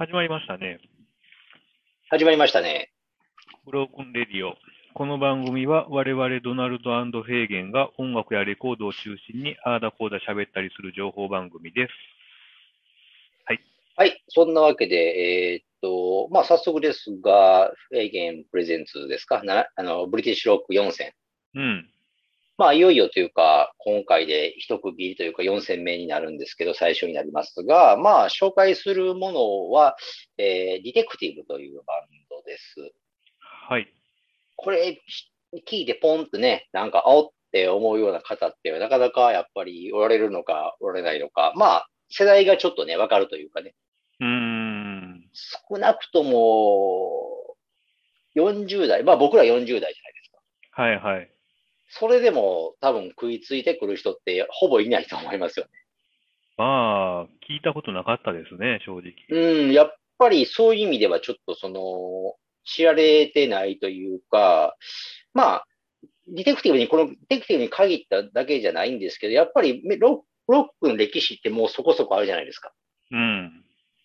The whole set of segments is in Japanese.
始まりましたね。始まりましたね。ブロークンレディオ。この番組は我々ドナルドフェーゲンが音楽やレコードを中心にあーだこーだ喋ったりする情報番組です。はい。そんなわけで、えーっと、まあ、早速ですが、フェーゲンプレゼンツですか？なあの、ブリティッシュロック4戦。うん。まあ、いよいよというか、今回で一区切りというか4戦目になるんですけど、最初になりますが、まあ、紹介するものは、えーディテクティブというバンドです。はい。これ、聞いてポンってね、なんか、青って思うような方って、なかなかやっぱりおられるのか、おられないのか、まあ、世代がちょっとね、わかるというかね、うーん。少なくとも、40代、まあ僕ら40代じゃないですか。はいはい。それでも多分食いついてくる人ってほぼいないと思いますよね。まあ、聞いたことなかったですね、正直。うん、やっぱりそういう意味ではちょっとその、知られてないというか、まあ、ディテクティブに、このディテクティブに限っただけじゃないんですけど、やっぱりロックの歴史ってもうそこそこあるじゃないですか。うん。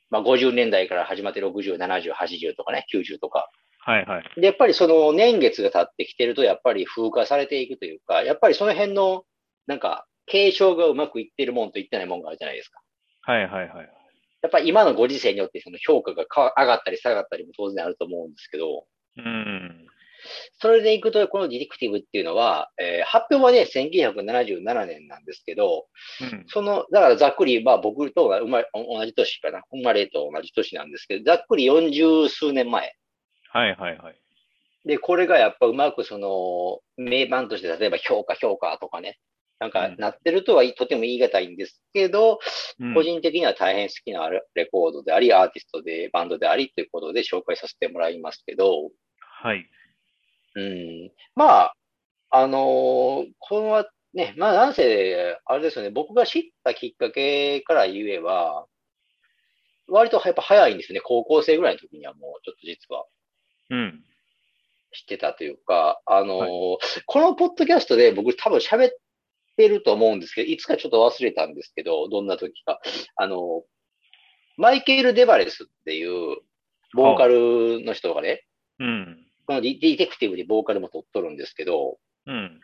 まあ50年代から始まって60、70、80とかね、90とか。はいはい。で、やっぱりその年月が経ってきてると、やっぱり風化されていくというか、やっぱりその辺の、なんか、継承がうまくいってるもんといってないもんがあるじゃないですか。はいはいはい。やっぱり今のご時世によってその評価がか上がったり下がったりも当然あると思うんですけど、うん。それでいくと、このディテクティブっていうのは、えー発表はね、1977年なんですけど、うん。その、だからざっくり、まあ僕と同じ年かな、生まれと同じ年なんですけど、ざっくり40数年前。はいはいはい。で、これがやっぱうまくその、名盤として、例えば評価評価とかね、なんかうんなってるとはとても言い難いんですけど、うん個人的には大変好きなレコードであり、アーティストで、バンドでありということで紹介させてもらいますけど、はい。うん、まあ、あのーこのね、まあなんせ、あれですよね、僕が知ったきっかけから言えば、割とやっぱ早いんですよね。高校生ぐらいの時にはもうちょっと実はうん。知ってたというか、あのーはいこのポッドキャストで僕多分喋ってると思うんですけど、いつかちょっと忘れたんですけど、どんな時か。あのーマイケル・デバレスっていうボーカルの人がね、うん。このディディテクティブでボーカルも取っとるんですけど、うん。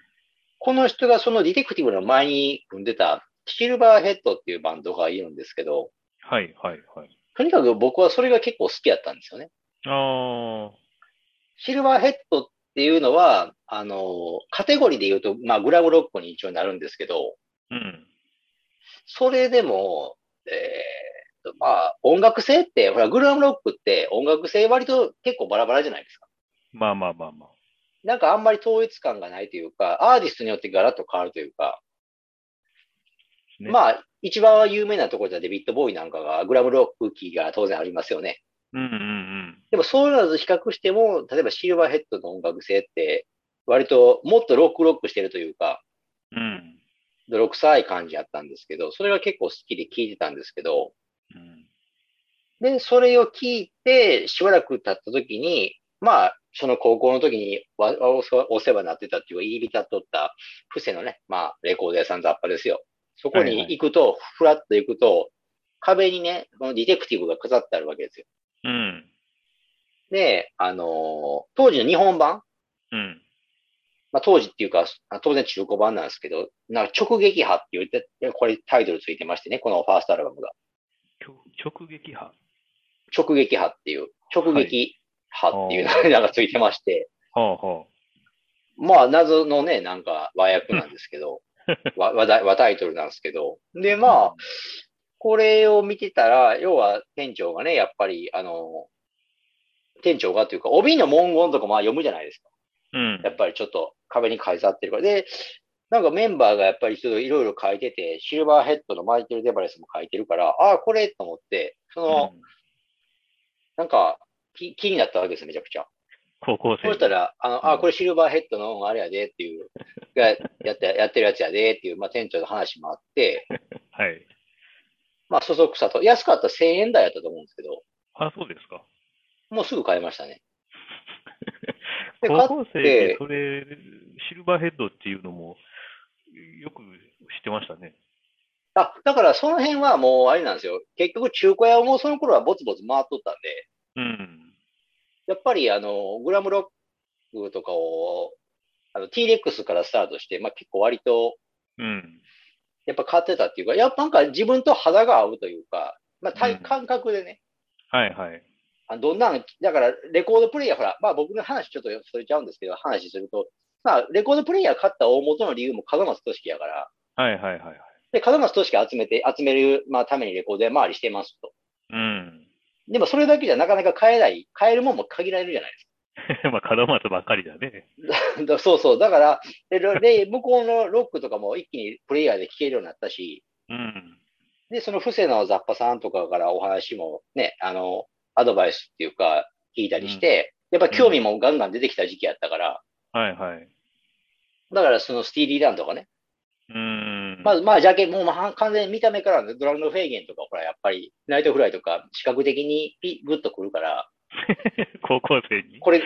この人がそのディテクティブの前に組んでたシルバーヘッドっていうバンドがいるんですけど、はいはいはい。とにかく僕はそれが結構好きだったんですよね。あシルバーヘッドっていうのは、あの、カテゴリーで言うと、まあ、グラムロックに一応なるんですけど、ー。うん。それでも、えーと、まあ、音楽性って、ほら、グラムロックって音楽性割と結構バラバラじゃないですか。まあまあまあまあ。なんかあんまり統一感がないというか、アーティストによってガラッと変わるというか、ねまあ、一番有名なところではデビッド・ボーイなんかが、グラムロックキーが当然ありますよね。うんうんうん。でもそういうのと比較しても、例えばシルバーヘッドの音楽性って、割ともっとロックロックしてるというか、うん。泥臭い感じやったんですけど、それが結構好きで聴いてたんですけど、うん。で、それを聞いて、しばらく経った時に、まあ、その高校の時にわお世話お世話になってたっていうか、入り浸っとった布施のね、まあ、レコード屋さん雑貨ですよ。そこに行くと、ふらっと行くと、壁にね、このディテクティブが飾ってあるわけですよ。うん。で、あのー当時の日本版うん。まあ、当時っていうか、あ当然中古版なんですけど、なんか直撃波って言って、これタイトルついてましてね、このファーストアルバムが。直撃波？直撃波っていう、直撃波っていうのが ついてまして、はあはまあ、謎のね、なんか和訳なんですけど、和和題和タイトルなんですけど、で、あ。まあ、これを見てたら、要は店長がね、やっぱり、あの、店長がというか、帯の文言とかまあ読むじゃないですか。うん。やっぱりちょっと壁に書いてあってるから。で、なんかメンバーがやっぱりいろいろ書いてて、シルバーヘッドのマイケル・デバレスも書いてるから、ああ、これと思って、その、なんか気、気になったわけですよ、めちゃくちゃ。高校生。そしたら、あの、うんあ、これシルバーヘッドのあれやでっていう、がやって、やってるやつやでっていう、まあ店長の話もあって、はい。まあ、そそくさと、安かったら1000円台やったと思うんですけど、あ、そうですか。もうすぐ買いましたね。で高校生でそれ、シルバーヘッドっていうのも、よく知ってましたね。あ、だからその辺はもうあれなんですよ。結局中古屋もその頃はボツボツ回っとったんで、うん。やっぱりあの、グラムロックとかを、あの、T-Rex からスタートして、まあ結構割と、うん。やっぱ買ってたっていうか、やっぱなんか自分と肌が合うというか、まあ体うん感覚でね、はいはい。あどんなん、だからレコードプレイヤー、ほら、まあ僕の話ちょっとそれちゃうんですけど、話すると、まあレコードプレイヤー買った大元の理由も門松俊樹やから、はいはいはいはい。で、門松俊樹集めて、集める、まあためにレコード屋回りしてますと。うん。でもそれだけじゃなかなか買えない、買えるもんも限られるじゃないですか。まあ、門松ばっかりだね。だそうそう。だから、で、で向こうのロックとかも一気にプレイヤーで聴けるようになったし、うん。で、その布施の雑把さんとかからお話もね、あの、アドバイスっていうか、聞いたりして、やっぱ興味もガンガン出てきた時期やったから、はいはい。だからそのスティーリー・ランとかね、うん。まず、まあ、ジャケ、もうまあ完全に見た目からねドラムのフェーゲンとか、ほら、やっぱり、ナイトフライとか、視覚的にピグッとくるから、高校生に？これ、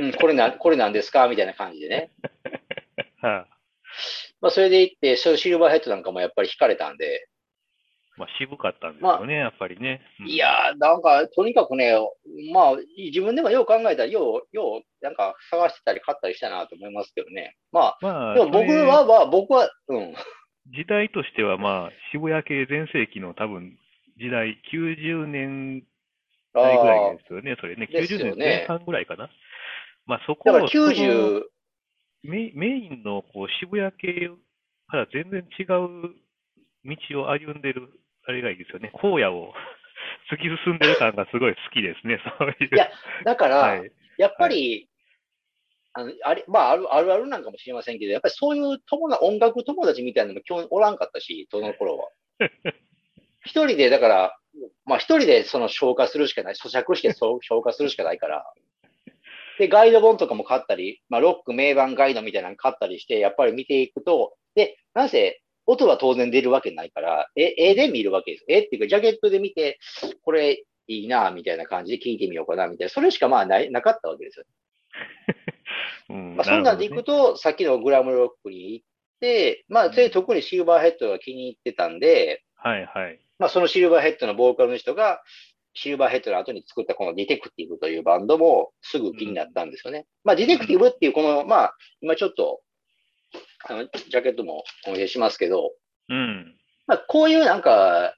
うん、これな、これなんですか？みたいな感じでね。はあ、まあ、それで行って、シルバーヘッドなんかもやっぱり惹かれたんで、まあ、渋かったんですよね、やっぱりね。うんいやー、なんか、とにかくね、まあ、自分でもよう考えたら、よう、よう、なんか探してたり買ったりしたなと思いますけどね。まあ、まあ、でも僕は、まあ、僕は、うん。時代としては、まあ、渋谷系全盛期の多分、時代、90年あ代ぐらいーですよね、それね。ですよね90年前半ぐらいかな。まあ、そこだからをその90、メメインのこう渋谷系から全然違う道を歩んでる、あれがいいですよね。荒野を 突き進んでる感がすごい好きですね、そういう。いやだから、はい。やっぱり、あの、あれ、まあ、ある、あるあるなんかもしれませんけど、やっぱりそういう友達、音楽友達みたいなのも今日おらんかったし、その頃は。一人で、だから、まあ一人でその消化するしかない、咀嚼してそう消化するしかないから。で、ガイド本とかも買ったり、まあロック名盤ガイドみたいなの買ったりして、やっぱり見ていくと、で、なんせ、音は当然出るわけないから、え、絵で見るわけです。絵っていうか、ジャケットで見て、これいいな、みたいな感じで聞いてみようかな、みたいな。それしかまあない、なかったわけですよ。うんまあ、そんなんでいくと、さっきのグラムロックに行って、まあ、特にシルバーヘッドが気に入ってたんで、はいはい。まあ、そのシルバーヘッドのボーカルの人が、シルバーヘッドの後に作ったこのディテクティブというバンドもすぐ気になったんですよね。まあ、ディテクティブっていうこの、まあ、今ちょっと、あの、ジャケットもお見せしますけど、うん。まあ、こういうなんか、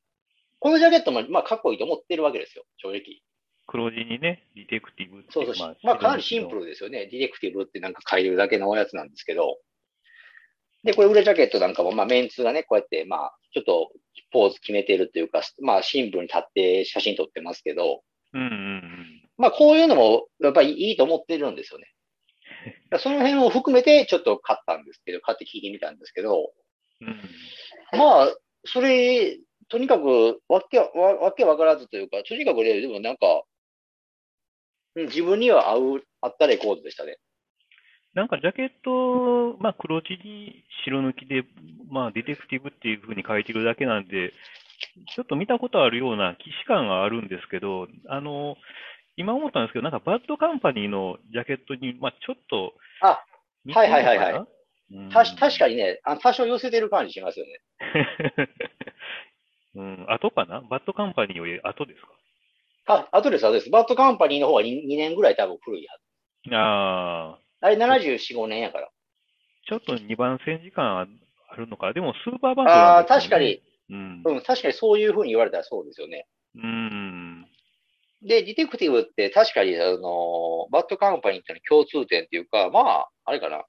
このジャケットも、まあ、かっこいいと思ってるわけですよ、正直。黒地にね、ディテクティブってそうそう。まあ、かなりシンプルですよね。ディテクティブってなんか書いてるだけのやつなんですけど。で、これ裏ジャケットなんかも、まあ、メンツがね、こうやって、まあ、ちょっとポーズ決めてるっていうか、まあ、シンプルに立って写真撮ってますけど、うんうんうん。まあ、こういうのも、やっぱりいいと思ってるんですよね。その辺を含めて、ちょっと買ったんですけど、買って聞いてみたんですけど、うん。まあ、それ、とにかく、わけわ、わけわからずというか、とにかくね、でもなんか、うん自分には合う、合ったレコードでしたね。なんかジャケット、まあ黒地に白抜きで、まあディテクティブっていう風に書いてるだけなんで、ちょっと見たことあるような既視感があるんですけど、あの、今思ったんですけど、なんかバッドカンパニーのジャケットに、まあちょっとあ、似てるのかな、はいはいはいうんたし、確かにね、あ多少寄せてる感じしますよね。うん、後かな？バッドカンパニーより後ですか？あ、あとです、あとです。バッドカンパニーの方は 2, 年ぐらい多分古いはず。ああ、あれ74、5年やから。ちょっと2番線時間あるのか。でもスーパーバンドなああ確かに、うん。うん、確かにそういう風に言われたらそうですよね。うん。で、ディテクティブって確かに、あの、バッドカンパニーっての共通点っていうか、まあ、あれかな。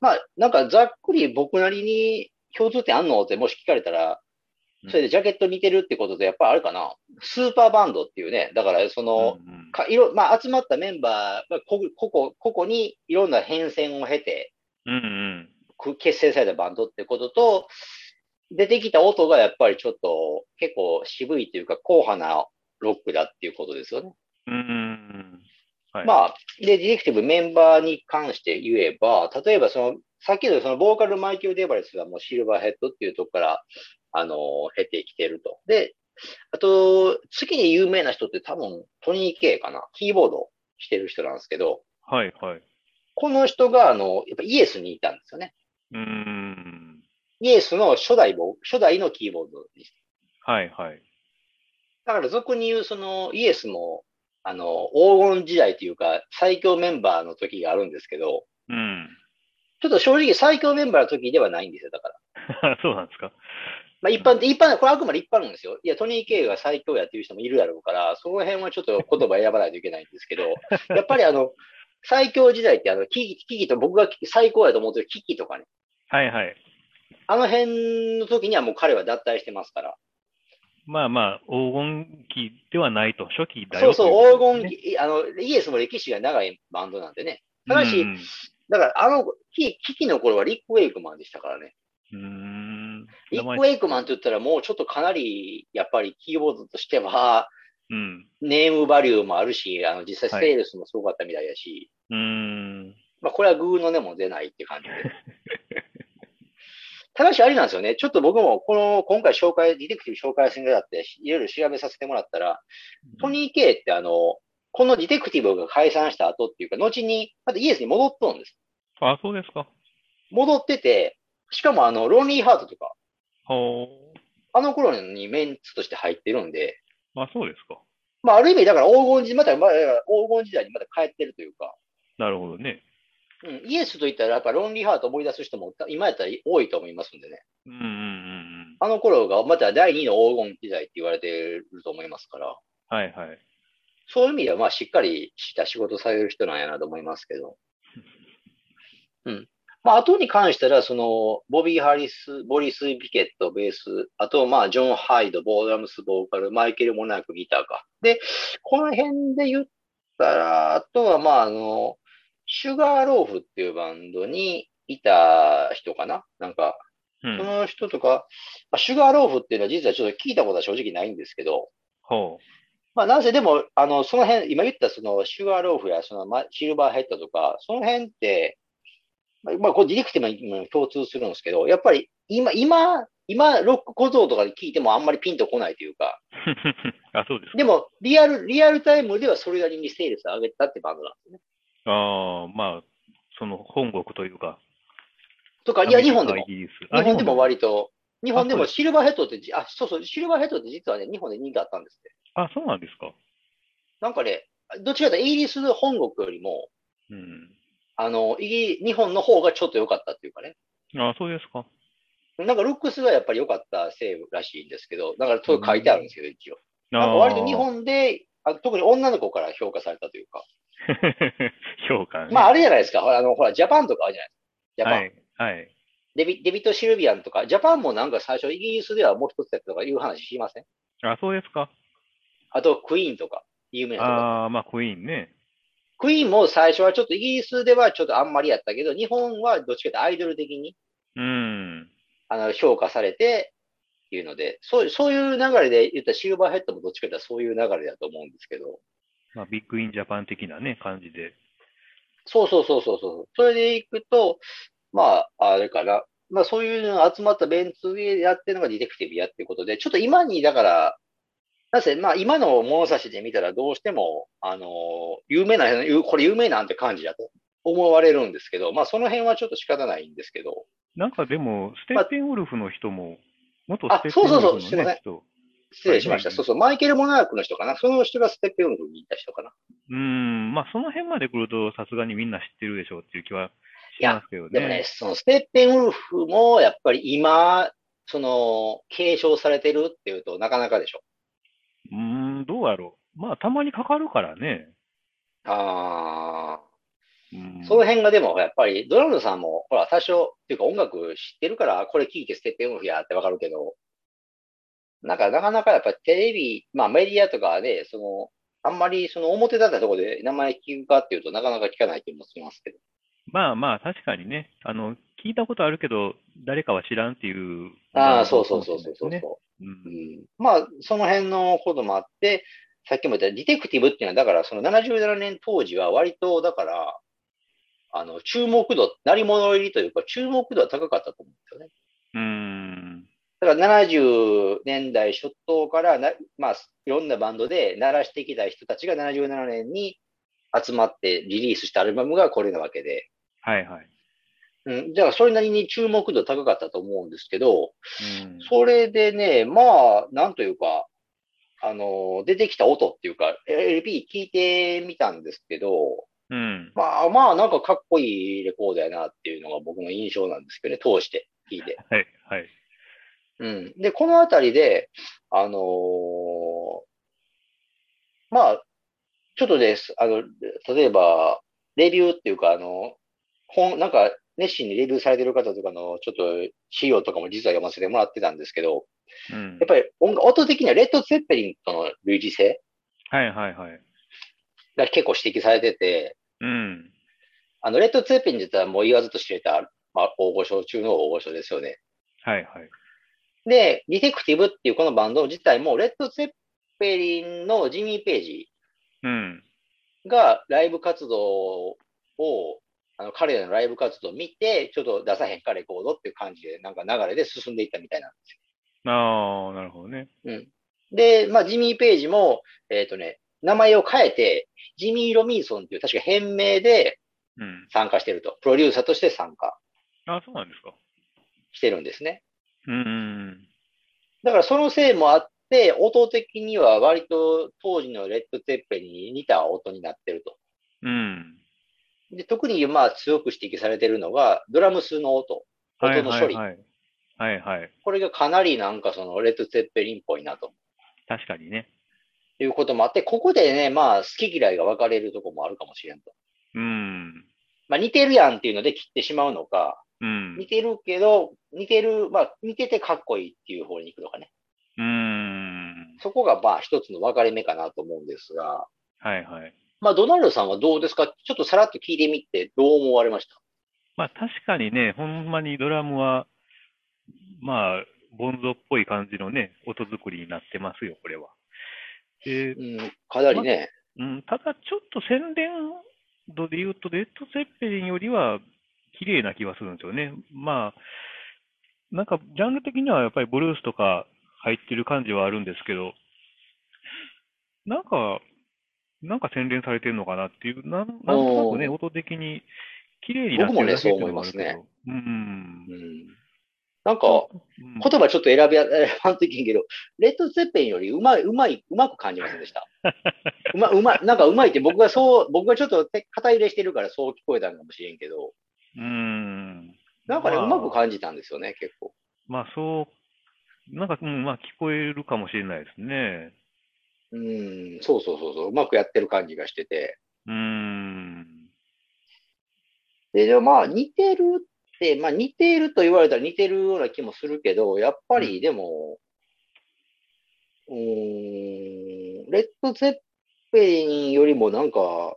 まあ、なんかざっくり僕なりに共通点あんの？ってもし聞かれたら、それでジャケット似てるってことで、やっぱあれかな。スーパーバンドっていうね、だからその、うんうんかいろ、まあ、集まったメンバーがこ、ここ、ここにいろんな変遷を経て、うんうん。く結成されたバンドってことと、出てきた音がやっぱりちょっと結構渋いというか、硬派なロックだっていうことですよね。うんうん。はい。まあ、で、ディレクティブメンバーに関して言えば、例えばその、さっきのそのボーカルマイケル・デバレスはもうシルバーヘッドっていうとこから、あの、経てきてると。で、あと、次に有名な人って多分トニー・ケイかな。キーボードしてる人なんですけど、はいはい。この人が、あの、やっぱイエスにいたんですよね。うーん。イエスの初代ボ初代のキーボードに。はいはい。だから俗に言うそのイエスも、あの、黄金時代というか、最強メンバーの時があるんですけど、うん。ちょっと正直最強メンバーの時ではないんですよ、だから。そうなんですか。まあ一般的、一般、これあくまで一般なんですよ。いや、トニー・ケイが最強やっていう人もいるだろうから、その辺はちょっと言葉選ばないといけないんですけど、やっぱりあの、最強時代ってあの、キキ、キキと僕が最高やと思ってるキキとかね、はいはい。あの辺の時にはもう彼は脱退してますから。まあまあ、黄金期ではないと、初期だよそうそう、黄金期、あの、イエスも歴史が長いバンドなんでね。ただし、うんだからあの、キキキの頃はリック・ウェイクマンでしたからね。うーん。リック・ウェイクマンって言ったらもうちょっとかなり、やっぱりキーボードとしては、うん。ネームバリューもあるし、あの、実際セールスもすごかったみたいやし、うーん。まあ、これはグーの音も出ないって感じで。ただし、あれなんですよね。ちょっと僕も、この、今回紹介、ディテクティブ紹介するにあって、いろいろ調べさせてもらったら、トニー・ケイってあの、このディテクティブが解散した後っていうか、後に、またイエスに戻っとるんです。あ、そうですか。戻ってて、しかもあの、ロンリーハートとか、ほあの頃にメンツとして入ってるんで、う。あ、そうですか。まあ、ある意味、だから黄金時、また、まあ、黄金時代にまた帰ってるというか、なるほどね。うん、イエスといったら、やっぱロンリーハート思い出す人も、今やったら多いと思いますんでね。うんうんうんうん。あの頃がまた第二の黄金時代って言われてると思いますから、はいはい。そういう意味では、まあ、しっかりした仕事される人なんやなと思いますけど。うん。まあ、後に関しては、その、ボビー・ハリス、ボリス・ピケット、ベース、あと、まあ、ジョン・ハイド、ボーダムス、ボーカル、マイケル・モナーク、ギターか。で、この辺で言ったら、あとは、まあ、あの、シュガーローフっていうバンドにいた人かな？なんか、うん。その人とか、まあシュガーローフっていうのは実はちょっと聞いたことは正直ないんですけど、ほまあ、なんせでも、あの、その辺、今言ったその、シュガーローフや、その、まシルバーヘッドとか、その辺って、まあ、まあこれディレクティブにも共通するんですけど、やっぱり、今、今、今、ロック小僧とかで聞いてもあんまりピンとこないというか、う。あ、そうですか。でも、リアル、リアルタイムではそれなりにセールス上げたってバンドなんですね。ああ、まあ、その本国というか。とか、いや、日本でも日本でも割と、日本でもシルバーヘッドってじ、あ、そうそう、シルバーヘッドって実はね、日本で人気あったんですって。あ、そうなんですか。なんかね、どっちかというとイギリスの本国よりも、うん。あの、イギリ日本の方がちょっと良かったっていうかね。あ、そうですか。なんかルックスがやっぱり良かったせいらしいんですけど、だからそう書いてあるんですけど、一応。あなんか割と日ー本で、あ特に女の子から評価されたというか。評価ね。まああれじゃないですか。ほら、あの、ほら、ジャパンとかあるじゃないですか。ジャパン。はい。はい。デビデビット・シルビアンとか、ジャパンもなんか最初イギリスではもう一つやったとかいう話しません？あ、そうですか。あと、クイーンとか、有名な。ああ、まあ、クイーンね。クイーンも最初はちょっとイギリスではちょっとあんまりやったけど、日本はどっちかというとアイドル的にうん。あの評価されて、いうので、そうそういう流れで言ったらシルバーヘッドもどっちかというとそういう流れだと思うんですけど、まあ、ビッグインジャパン的なね、感じで。そうそうそうそうそう。それでいくと、まあ、あれかな。まあそういうのが集まったベンツでやってるのがディテクティブやっていうことで、ちょっと今に、だから、なぜ、まあ今の物差しで見たらどうしても、あの、有名な、これ有名なんて感じだと思われるんですけど、まあその辺はちょっと仕方ないんですけど、なんかでも、ステッペンウルフの人も、元あステッペンウルそうそうそうフすいませ。失礼しました。はいそうそう、マイケル・モナークの人かな。その人がステッペンウルフに行った人かな。うん、まあ、その辺まで来ると、さすがにみんな知ってるでしょうっていう気はしますけどね。でもね、そのステッペンウルフもやっぱり今、その、継承されてるっていうとなかなかでしょ。うーん、どうやろう。まあ、たまにかかるからね。あうんあ、その辺がでもやっぱりドラムさんも、ほら、多少、っていうか音楽知ってるから、これ聞いてステッペンウルフやってわかるけど、なんかなかなかやっぱテレビ、まあメディアとかで、その、あんまりその表立ったところで名前聞くかっていうとなかなか聞かない気もしますけど。まあまあ、確かにね、あの、聞いたことあるけど、誰かは知らんっていう。ああ、そうそうそうそうそうう。うんうんまあ、その辺のこともあって、さっきも言ったディテクティブっていうのは、だからその77年当時は割と、だから、あの、注目度、鳴り物入りというか、注目度は高かったと思うんですよね。うーん。だから70年代初頭からな、まあ、いろんなバンドで鳴らしてきた人たちが77年に集まってリリースしたアルバムがこれなわけで、はいはい。うん。だからそれなりに注目度高かったと思うんですけど、うん。それでね、まあ、なんというか、あの、出てきた音っていうか、LP 聞いてみたんですけど、うん。まあまあ、なんかかっこいいレコードやなっていうのが僕の印象なんですけどね、通して聞いて。はい。はい。うん。で、このあたりで、あのーまあ、ちょっとです。あの、例えば、レビューっていうか、あの、本、なんか、熱心にレビューされてる方とかの、ちょっと資料とかも実は読ませてもらってたんですけど、うんやっ。ぱり音音的にはレッド・ツェッペリンとの類似性はいはいはい。が結構指摘されてて、うん。あの、レッド・ツェッペリン実はもう言わずと知れた、まあ、大御所中の大御所ですよね。はいはい。で、ディテクティブっていうこのバンド自体も、レッド・ツェッペリンのジミー・ページうん。がライブ活動を、あの彼らのライブ活動を見て、ちょっと出さへんかレコードっていう感じで、なんか流れで進んでいったみたいなんですよ。ああ、なるほどね。うん。で、まあ、ジミー・ページも、えっ、とね、名前を変えて、ジミー・ロミーソンっていう確か変名でうん。参加してると。プロデューサーとして参加あそうなんですか。してるんですね。うんうんだからそのせいもあって、音的には割と当時のレッド・テッペに似た音になってると。うん。うん。で特にまあ強く指摘されてるのが、ドラムスの音。はい音の処理。はいはい。はいはい。これがかなりなんかそのレッド・ツェッペリンっぽいなと確かにね。いうこともあって、ここでね、まあ好き嫌いが分かれるとこもあるかもしれんと。うん。まあ似てるやんっていうので切ってしまうのか、うん似。てるけど、似てる、まあ似ててかっこいいっていう方に行くのかね。うん。そこがまあ一つの分かれ目かなと思うんですが、はいはい。まあドナルドさんはどうですか？ちょっとさらっと聞いてみてどう思われました？まあ確かにね、ほんまにドラムは、まあ、ボンゾっぽい感じのね、音作りになってますよ、これは。で、うん、かなりね。うん、ただちょっと洗練度で言うと、レッド・ゼッペリンよりは綺麗な気がするんですよね。まあ、なんか、ジャンル的にはやっぱりブルースとか入ってる感じはあるんですけど、なんか、なんか洗練されてるのかなっていう、なんなんとなくね、音的に綺麗になってるだけっていうのもあるけど。僕もねうんうん。なんか、うん。言葉ちょっと選びや、選ばんといけんけど、レッド・ゼッペリンよりうまい、うまい、うまく感じませんでした？うま、うまい、なんかうまいって僕がそう、僕がちょっと手肩入れしてるからそう聞こえたのかもしれんけど、うん。なんかね、まあうまく感じたんですよね、結構。まあそう、なんか、うん、まあ聞こえるかもしれないですね。うん、そうそうそうそう、うまくやってる感じがしてて。うーん。で、でもまあ似てるって、まあ似ていると言われたら似てるような気もするけど、やっぱりでも、うーん、レッド・ゼッペリンよりもなんか、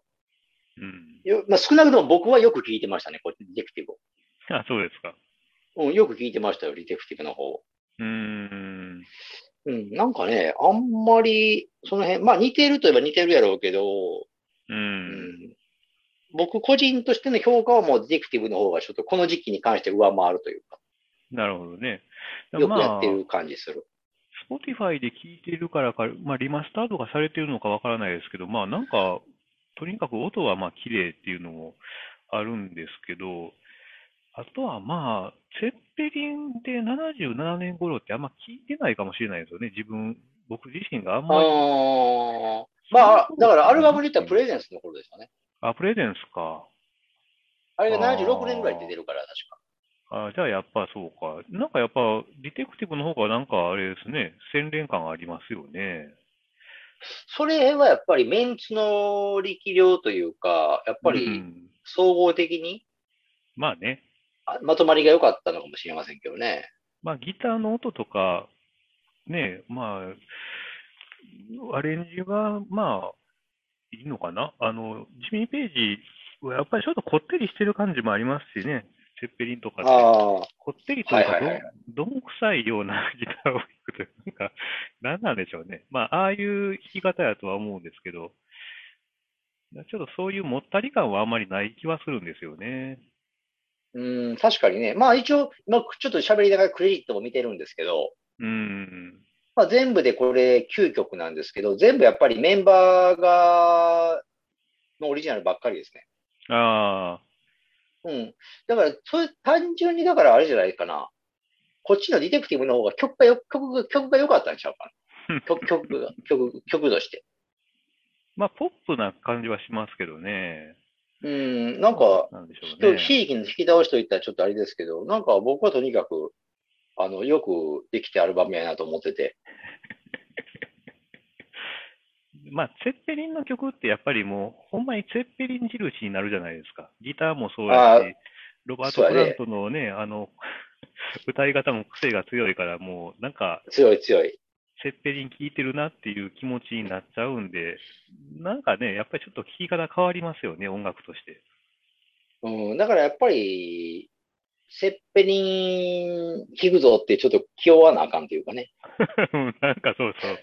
うん。よまあ、少なくとも僕はよく聞いてましたね、こディテクティブを。あ、そうですか。うん、よく聞いてましたよ、ディテクティブの方。うーん。うん、なんかね、あんまり、その辺、まあ似てるといえば似てるやろうけど、う。うんん、僕個人としての評価はもうディテクティブの方がちょっとこの時期に関して上回るというか、なるほどね。よくやってまある感じする。Spotify で聞いてるからか、まあ、リマスタードがされてるのかわからないですけど、まあ、なんか、とにかく音はまあ綺麗っていうのもあるんですけど、あとはまあ、セッペリンで77年頃ってあんま聞いてないかもしれないですよね。自分、僕自身があんまり。まあ、だからアルバムで言ったらプレゼンスの頃ですよね。あ、プレゼンスか。あれがあー76年ぐらいに出てるから、確か。あ、じゃあやっぱそうか。なんかやっぱ、ディテクティブの方がなんかあれですね、洗練感がありますよね。それはやっぱりメンツの力量というか、やっぱうりん総合的に？まあね。あまとまりが良かったのかもしれませんけどね。まあギターの音とか、ね、まあ、アレンジが、まあ、いいのかな？あの、ジミー・ページはやっぱりちょっとこってりしてる感じもありますしね。セッペリンとかって。こってりというか、どんどんくさいようなギターを弾くというなんか、何なんでしょうね。まあ、ああいう弾き方やとは思うんですけど、ちょっとそういうもったり感はあんまりない気はするんですよね。うん、確かにね。まあ一応、今ちょっと喋りながらクレジットも見てるんですけど、うん。まあ全部でこれ9曲なんですけど、全部やっぱりメンバーが、のオリジナルばっかりですね。ああ、うん。だから、それ、単純にだからあれじゃないかな。こっちのディテクティブの方が曲がよ、曲が、曲が良かったんちゃうかな。曲、曲が、曲、曲として。まあ、ポップな感じはしますけどね。うん、なんか、なんでしょうね。ひいきの引き倒しといったらちょっとあれですけど、なんか僕はとにかく、あの、よくできてアルバムやなと思ってて。まあ、ツェッペリンの曲ってやっぱりもう、ほんまにツェッペリン印になるじゃないですか。ギターもそうあやし、ロバート・プラントのね、あの、歌い方も癖が強いから、もう、なんか、強い強い。セッペリン聴いてるなっていう気持ちになっちゃうんで、なんかね、やっぱりちょっと聴き方変わりますよね、音楽として。うん、だからやっぱり、セッペリン聞くぞってちょっと気負わなあかんというかね。なんかそうそう。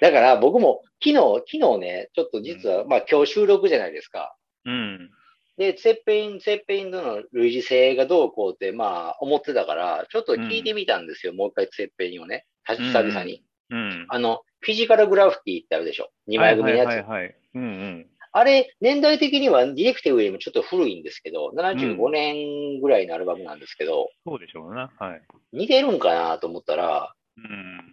だから僕も昨日、昨日ね、ちょっと実は、まあ今日収録じゃないですか。うん。で、セッペリン、セッペリンとの類似性がどうこうって、まあ思ってたから、ちょっと聞いてみたんですよ。もう一回セッペリンをね。久々に。うん。あの、フィジカルグラフィティってあるでしょ？2枚組のやつ。はいはいはいはい。うんうん。あれ、年代的にはディレクティブよりもちょっと古いんですけど、75年ぐらいのアルバムなんですけど、そうでしょうな。はい。似てるんかなと思ったら、うん。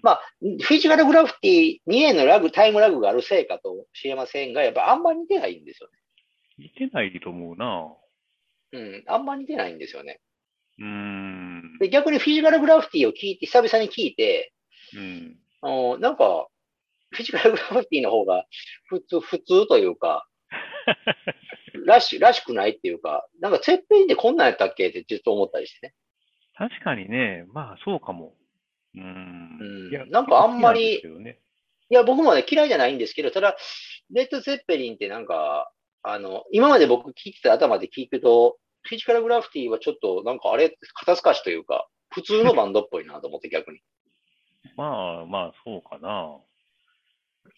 まあ、フィジカルグラフィティ2年のラグ、タイムラグがあるせいかと知れませんが、やっぱあんま似てないんですよ似てないと思うな。ね。うん、あんま似てないんですよね。うーん。で逆にフィジカルグラフィティを聞いて、久々に聞いて、うん。あのなんか、フィジカルグラフィティの方が普通、普通というか、らし、らしくないっていうか、なんか、てっぺんでこんなんやったっけってちょっと思ったりしてね。確かにね、まあそうかも。うーん。うんいやなんかあんまり好きなんですいや、僕もね、嫌いじゃないんですけど、ただ、レッド・ゼッペリンってなんか、あの、今まで僕聞いてた頭で聞くと、フィジカルグラフィティはちょっと、なんかあれ、肩透かしというか、普通のバンドっぽいなと思って逆に。まあまあそうかな。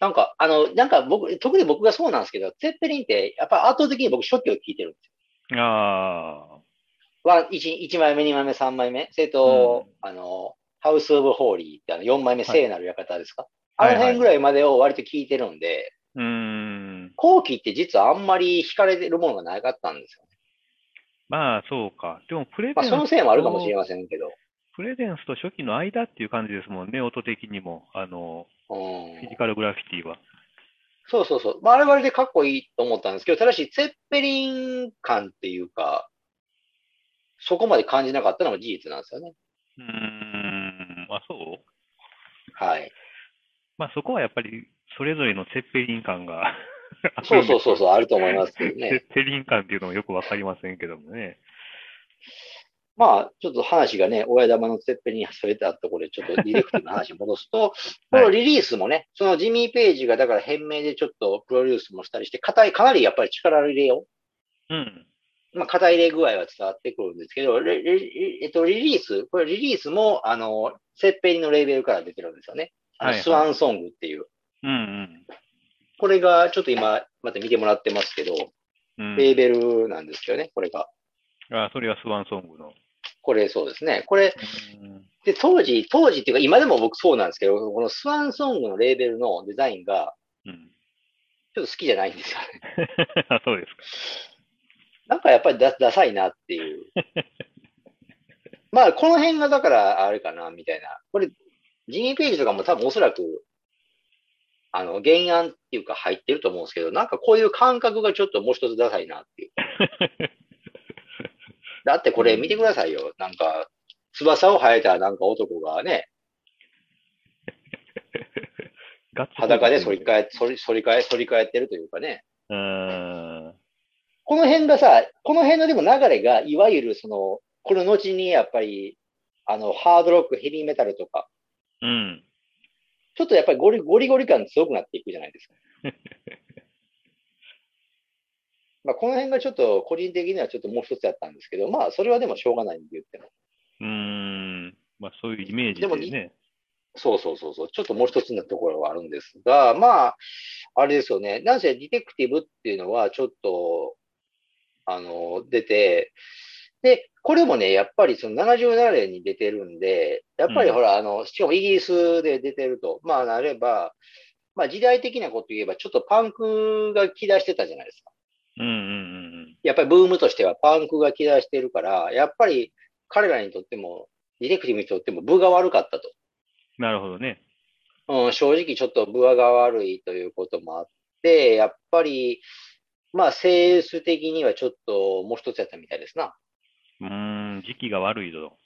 なんか、あの、なんか僕、特に僕がそうなんですけど、ゼッペリンって、やっぱ圧倒的に僕初期を聞いてるんですよ。ああ。は、1, 一枚目、2枚目、3枚目。それと、あの、ハウス・オブ・ホーリーってあの4枚目、はい聖なる館ですか、はいあの辺ぐらいまでを割と聞いてるんで、うーん。後期って実はあんまり惹かれてるものがなかったんですよね。まあそうか。でもプレゼンスまあそのせいもあるかもしれと、ませんけど。プレゼンスと初期の間っていう感じですもんね、音的にも。あの、うんフィジカルグラフィティは。そうそうそう。まあ、あれはあれでかっこいいと思ったんですけど、ただし、ツェッペリン感っていうか、そこまで感じなかったのが事実なんですよね。うーん。あ、そう？はい。まあそこはやっぱりそれぞれのツェッペリン感が そうでそうそうそう、あると思いますけどね。ッペリン感っていうのもよくわかりませんけどもね。まあ、ちょっと話がね、親玉のツェッペリンにそれたところで、ちょっとディレクティブな話に戻すと、このリリースもね、そのジミー・ページがだから変名でちょっとプロデュースもしたりして、硬い、かなりやっぱり力入れをうん。まあ、肩入れ具合は伝わってくるんですけど、えっと、リリース、これリリースも、あの、セッペリのレーベルから出てるんですよね。はいはいスワンソングっていう。うんこれが、ちょっと今、また見てもらってますけど、うん。うん、レーベルなんですけどね、これが。あ、それはスワンソングの。これそうですね。これ、うんで、当時、当時っていうか、今でも僕そうなんですけど、このスワンソングのレーベルのデザインが、うん。ちょっと好きじゃないんですよね。あ、そうですか。なんかやっぱりダダサいなっていう。まあ、この辺がだから、あれかな、みたいな。これ、ジミー・ページとかも多分おそらく、あの、原案っていうか入ってると思うんですけど、なんかこういう感覚がちょっともう一つダサいなっていう。だってこれ見てくださいよ。なんか、翼を生えたなんか男がね、裸で反り返、反り、反り返、反り返ってるというかね。うーん。この辺がさ、この辺のでも流れが、いわゆるその、この後にやっぱり、あの、ハードロック、ヘビーメタルとか、うん。ちょっとやっぱりゴリゴリゴリ感強くなっていくじゃないですか。まあ、この辺がちょっと個人的にはちょっともう一つやったんですけど、まあ、それはでもしょうがないんで言っても。うーん。まあそういうイメージでもでね。そうそうそうそう。ちょっともう一つのところはあるんですが、まあ、あれですよね。なんせディテクティブっていうのはちょっと、あの、出て、で、これもね、やっぱりその77年に出てるんで、やっぱりうんほら、あの、しかもイギリスで出てると、まあなれば、まあ時代的なこと言えば、ちょっとパンクが来だしてたじゃないですか。うんうんうんやっぱりブームとしてはパンクが来だしてるから、やっぱり彼らにとっても、ディテクティブにとっても部が悪かったと。なるほどね。うん、正直ちょっと部が悪いということもあって、やっぱり、まあ、セールス的にはちょっともう一つやったみたいですな。うーん、時期が悪いぞ。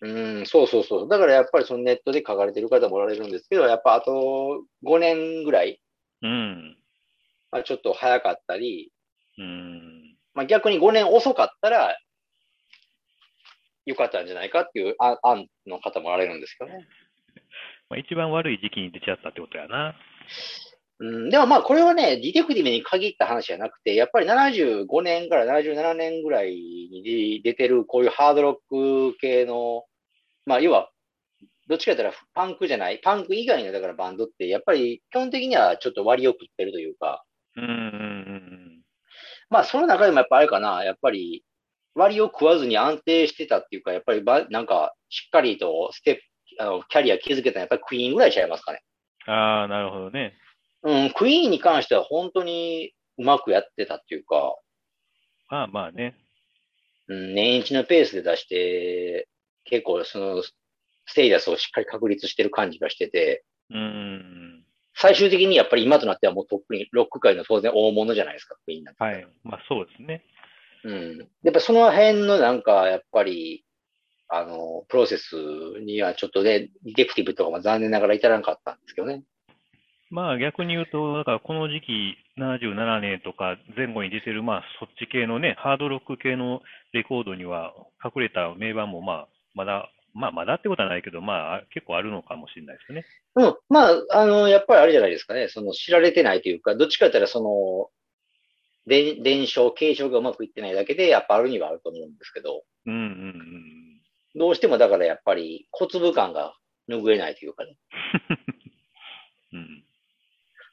うん、そうそうそう。だからやっぱりそのネットで書かれてる方もおられるんですけど、やっぱあと5年ぐらい、うん。まあ、ちょっと早かったり、うん。まあ、逆に5年遅かったら、良かったんじゃないかっていう案案の方もおられるんですけどね。まあ、一番悪い時期に出ちゃったってことやな。うん、でもまあこれはね、ディテクティブに限った話じゃなくて、やっぱり75年から77年ぐらいに出てるこういうハードロック系の、まあ要は、どっちかというとパンクじゃない、パンク以外のだからバンドって、やっぱり基本的にはちょっと割を食ってるというか、うんうんうんまあその中でもやっぱあれかな、やっぱり割を食わずに安定してたっていうか、やっぱりばなんかしっかりとステップ、あの、キャリア築けたのはやっぱりクイーンぐらいちゃいますかね。うん。ああ、なるほどね。うん、クイーンに関しては本当にうまくやってたっていうか、まあまあね。うん、年一のペースで出して、結構そのステータスをしっかり確立してる感じがしてて、うんうん最終的にやっぱり今となってはもうトップに、ロック界の当然大物じゃないですか、クイーンなんてうん。はい。まあそうですね。うん。やっぱその辺のなんか、やっぱり、あの、プロセスにはちょっとね、ディテクティブとかも残念ながら至らなかったんですけどね。まあ逆に言うと、だからこの時期、77年とか前後に出てる、まあそっち系のね、ハードロック系のレコードには隠れた名盤もまあまだ、まあまだってことはないけど、まあ結構あるのかもしれないですね。うん。まあ、あの、やっぱりあれじゃないですかね。その知られてないというか、どっちかって言ったらその、伝伝承、継承がうまくいってないだけで、やっぱあるにはあると思うんですけど、うんうんうん。どうしてもだからやっぱり小粒感が拭えないというかね。うん。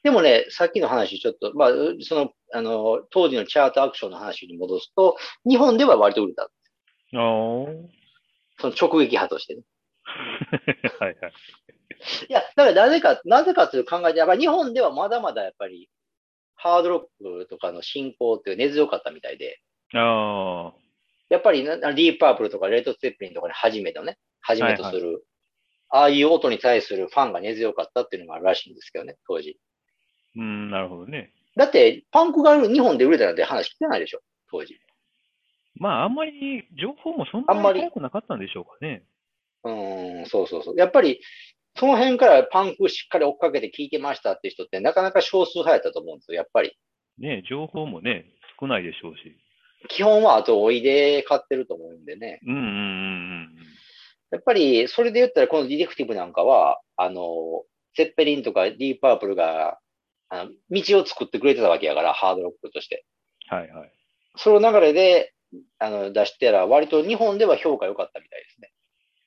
でもね、さっきの話ちょっと、まあ、その、あの、当時のチャートアクションの話に戻すと、日本では割と売れた。その直撃派としてね。はい。いや、だからなぜか、なぜかという考えて、やっぱり日本ではまだまだやっぱり、ハードロックとかの進行って根強かったみたいで、ああ。やっぱりな、ディープパープルとかレッド・ツェッペリンとかに初めてね、初めとする、ああいう音に対するファンが根強かったっていうのがあるらしいんですけどね、当時。うん、なるほどね。だって、パンクが日本で売れたなんて話聞てないでしょ、当時。まああんまり情報もそんなに早くなかったんでしょうかね。うーん、そうそうそう。やっぱり、その辺からパンクしっかり追っかけて聞いてましたっていう人ってなかなか少数派やったと思うんですよ、やっぱり。ね、情報もね、少ないでしょうし。基本は後追いで買ってると思うんでね。うんうんうんやっぱり、それで言ったら、このディテクティブなんかは、あの、ゼッペリンとかディープパープルが、あの、道を作ってくれてたわけやから、ハードロックとして。うん。はいはい。その流れで、あの、出してたら、割と日本では評価良かったみたいですね。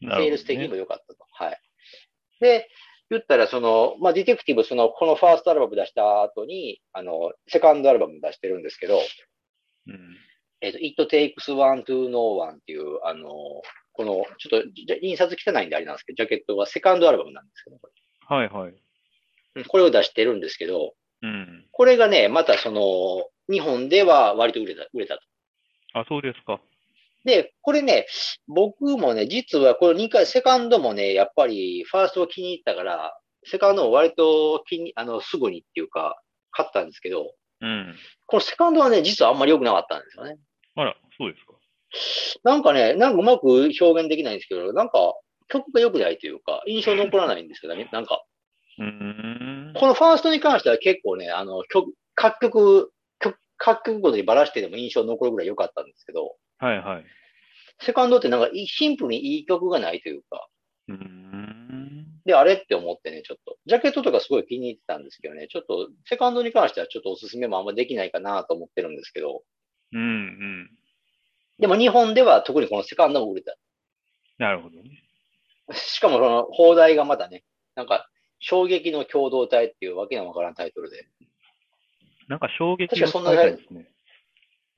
なるほどセールス的にね。も良かったと。はい。で、言ったら、その、まあ、ディテクティブ、その、このファーストアルバム出した後に、あの、セカンドアルバム出してるんですけど、うん。えっ、と、It Takes One to Know One っていう、あの、この、ちょっと、印刷汚いんであれなんですけど、ジャケットがセカンドアルバムなんですけど、こはいはい。これを出してるんですけど、うん。これがね、またその、日本では割と売れた、売れたと。あ、そうですか。で、これね、僕もね、実はこれ2回、セカンドもね、やっぱりファーストを気に入ったから、セカンドも割と気に、あの、すぐにっていうか、買ったんですけど、うん。このセカンドはね、実はあんまり良くなかったんですよね。あら、そうですか。なんかね、なんかうまく表現できないんですけど、なんか曲が良くないというか、印象に残らないんですよね。なんか、うーん。このファーストに関しては結構ね、あの、曲、各曲、曲、各曲ごとにばらしてでも印象に残るぐらい良かったんですけど、はいはい。セカンドってなんかシンプルにいい曲がないというか、うーん。で、あれって思ってね、ちょっと、ジャケットとかすごい気に入ってたんですけどね、ちょっと、セカンドに関してはちょっとおすすめもあんまできないかなと思ってるんですけど、うんうん。でも日本では特にこのセカンドも売れた。なるほどね。しかもその、放題がまたね、なんか、衝撃の共同体っていうわけのわからんタイトルで。なんか衝撃のなタイトルですね。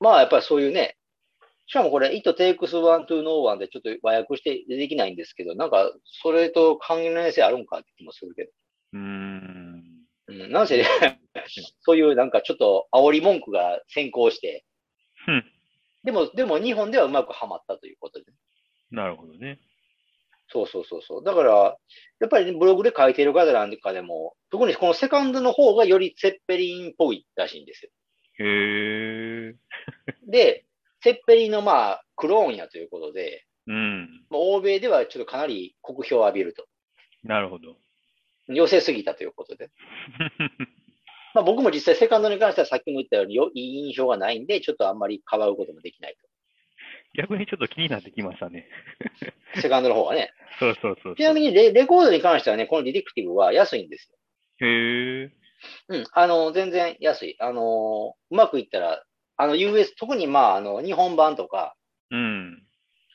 まあ、やっぱりそういうね、しかもこれ、It takes one to know one でちょっと和訳してできないんですけど、なんか、それと関連性あるんかって気もするけど。うーん。うん、なんせ、そういうなんかちょっと煽り文句が先行して、うんでも、でも日本ではうまくはまったということで。なるほどね。そうそうそうそう。だから、やっぱり、ね、ブログで書いてる方なんかでも、特にこのセカンドの方がよりセッペリンっぽいらしいんですよ。へえ。で、セッペリンのまあ、クローンやということで、うん。まあ欧米ではちょっとかなり酷評を浴びると。なるほど。寄せすぎたということで。まあ僕も実際セカンドに関してはさっきも言ったようによいい印象がないんで、ちょっとあんまりかばうこともできない逆にちょっと気になってきましたね。と。セカンドの方はね。そうそうそうちなみにレレコードに関してはね、このディレクティブは安いんですよ。へえ。うん。あの、全然安い。あの、うまくいったら、あの US、特にまあ、あの、日本版とか、うん。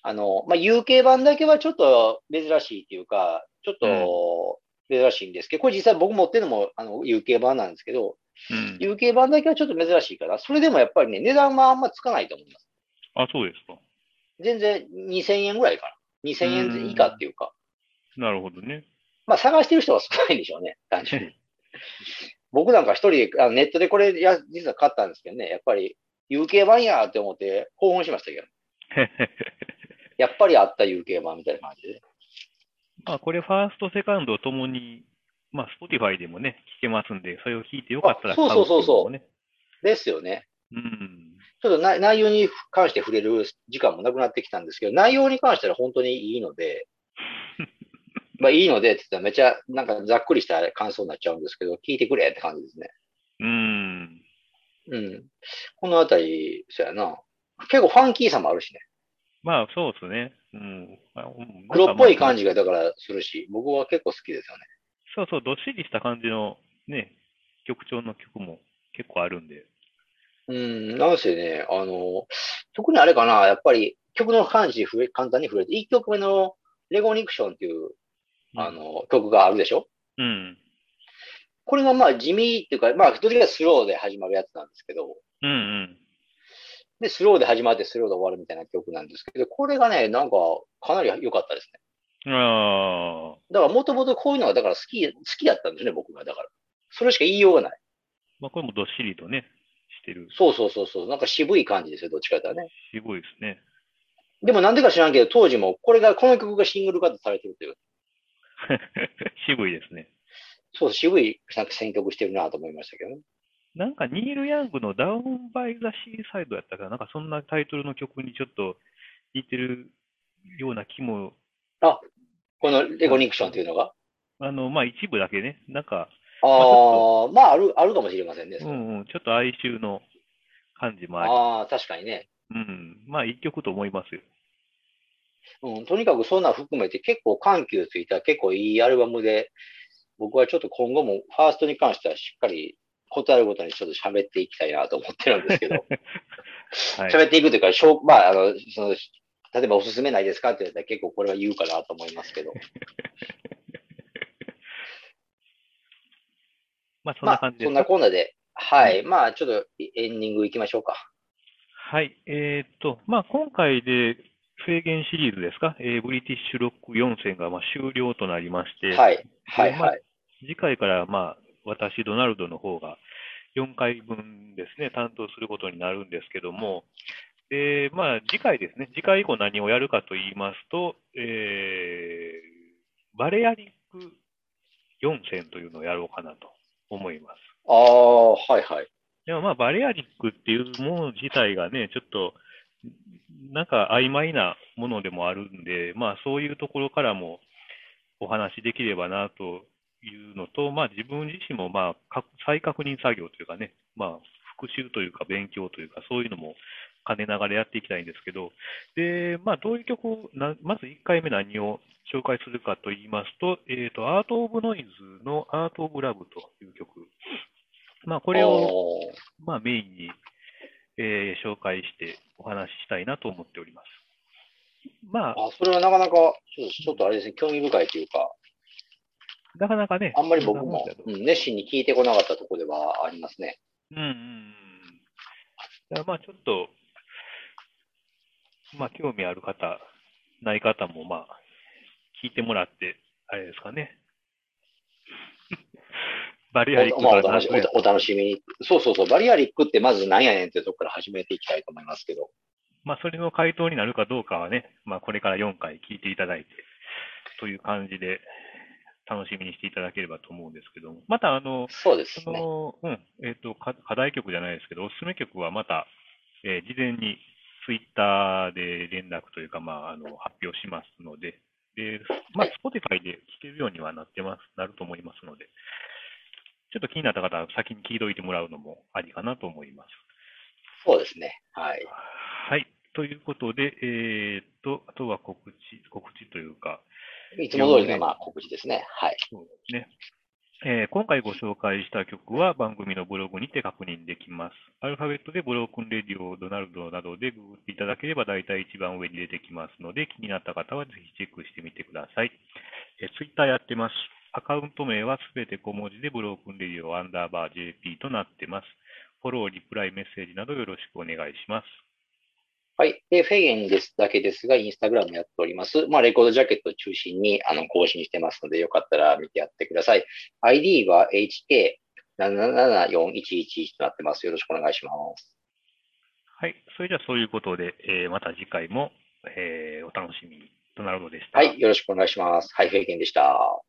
あの、まあ、UK 版だけはちょっと珍しいっていうか、ちょっと珍しいんですけど、これ実際僕持ってるのもあの UK 版なんですけど、うん。UK 版だけはちょっと珍しいから、それでもやっぱりね、値段はあんまつかないと思います。あ、そうですか。全然2000円ぐらいかな。2000円以下っていうか。なるほどね。まあ探してる人は少ないんでしょうね、単純に。僕なんか一人であのネットでこれや実は買ったんですけどね、やっぱり UK 版やって思って興奮しましたけど、やっぱりあった UK 版みたいな感じで。まあ、これ、ファースト、セカンドともに、まあ、Spotify でもね、聞けますんで、それを聞いてよかったらあそうそうそうそう買っていう。ですよね。うん。ちょっとな内容に関して触れる時間もなくなってきたんですけど、内容に関しては本当にいいので、まあいいのでって言ったらめっちゃなんかざっくりした感想になっちゃうんですけど、聞いてくれって感じですね。うん。うん。このあたり、そうやな。結構ファンキーさもあるしね。まあ、そうですね。うん。黒っぽい感じ。じがだからするし、僕は結構好きですよね。そうそう、どっしりした感じのね、曲調の曲も結構あるんで。うん、なんせね、あの、特にあれかな、やっぱり曲の感じに触れ簡単に触れて、1曲目のレゴニクションっていう、あの、曲があるでしょ？うん。これがまあ地味っていうか、まあ、どっちかスローで始まるやつなんですけど、うんうん。で、スローで始まってスローで終わるみたいな曲なんですけど、これがね、なんか、かなり良かったですね。ああ。だから、もともとこういうのが、だから好き、好きだったんですね、僕が。だから。それしか言いようがない。まあ、これもどっしりとね、してる。そうそうそうそう。なんか渋い感じですよ、どっちかというとね。渋いですね。でもなんでか知らんけど、当時も、これが、この曲がシングルカットされてるという。渋いですね。そう、渋いなんか選曲してるなと思いましたけどね。なんか、ニール・ヤングのダウン・バイ・ザ・シーサイドやったかな、なんかそんなタイトルの曲にちょっと似てるような気も、このレゴニクションというのが？あの、まあ、一部だけね、なんか、ああ、まあ、ある、あるかもしれませんね。うんうん、ちょっと哀愁の感じもあり、ああ、確かにね。うん、まあ、一曲と思いますよ。うん、とにかくそんなん含めて結構緩急ついた結構いいアルバムで、僕はちょっと今後もファーストに関してはしっかり答えるごとにちょっと喋っていきたいなと思ってるんですけど、はい。喋っていくというか、しょうまあ、あの、その、例えばおすすめないですかって言ったら結構これは言うかなと思いますけど。まあ、そんまあな感じ、ですそんなコーナーで、はい。まあ、ちょっとエンディング行きましょうか。はい。えーっと、まあ、今回で、フェーゲンシリーズですか、えーブリティッシュロック4戦がまあ終了となりまして、はい。はい、まあはい。次回から、まあ、私、ドナルドの方が4回分ですね、担当することになるんですけども、で、まあ、次回ですね、次回以降何をやるかと言いますと、えー、バレアリック4戦というのをやろうかなと思います。ああ、はい、はい。でもまあ、バレアリックっていうもの自体がね、ちょっと、なんか曖昧なものでもあるんで、まあ、そういうところからもお話できればなというのと、まあ、自分自身もまあ、か再確認作業というかね、まあ、復習というか勉強というか、そういうのも兼ねながらやっていきたいんですけど、で、まあ、どういう曲をな、まず1回目何を紹介するかと言いますと、えっ、と、アート・オブ・ノイズのアート・オブ・ラブという曲。まあ、ここれを、まあ、メインに、えー紹介してお話ししたいなと思っております。まあ、あ、それはなかなか、ちょっとちょっとあれですね、興味深いというか、なかなかね、あんまり僕もうん熱心に聞いてこなかったところではありますね。うんうんうん。まあちょっと、まあ興味ある方、ない方もまあ聞いてもらって、あれですかね。バリアリックまあ、お楽しみに。そうそうそう。バリアリックってまず何やねんってところから始めていきたいと思いますけど。まあ、それの回答になるかどうかはね、まあ、これから4回聞いていただいて、という感じで、楽しみにしていただければと思うんですけども、また、あの、そうですね。その、うん、えっ、と、か課題曲じゃないですけど、おすすめ曲はまた、えー事前にツイッターで連絡というか、まあ、あの、発表しますので、で、まあ、Spotify で聴けるようにはなってます、なると思いますので、ちょっと気になった方は先に聞いておいてもらうのもありかなと思います。そうですね。はい。はい。ということで、えーっと、あとは告知、告知というか、いつも通りのまあ告知ですね。はい。そうですね。えー今回ご紹介した曲は番組のブログにて確認できます。アルファベットでブロークンレディオ、ドナルドなどでググっていただければ大体一番上に出てきますので、気になった方はぜひチェックしてみてください。えー、ツイッターやってます。アカウント名はすべて小文字でブロークンレディオアンダーバー JP となってます。フォロー、リプライ、メッセージなどよろしくお願いします。はい。で、フェーゲンですだけですが、インスタグラムやっております。まあ、レコードジャケットを中心に、あの、更新してますので、よかったら見てやってください。ID は HK774111 となってます。よろしくお願いします。はい。それじゃあそういうことで、えーまた次回も、えーお楽しみに。ドナルドでした。はい。よろしくお願いします。はい、フェーゲンでした。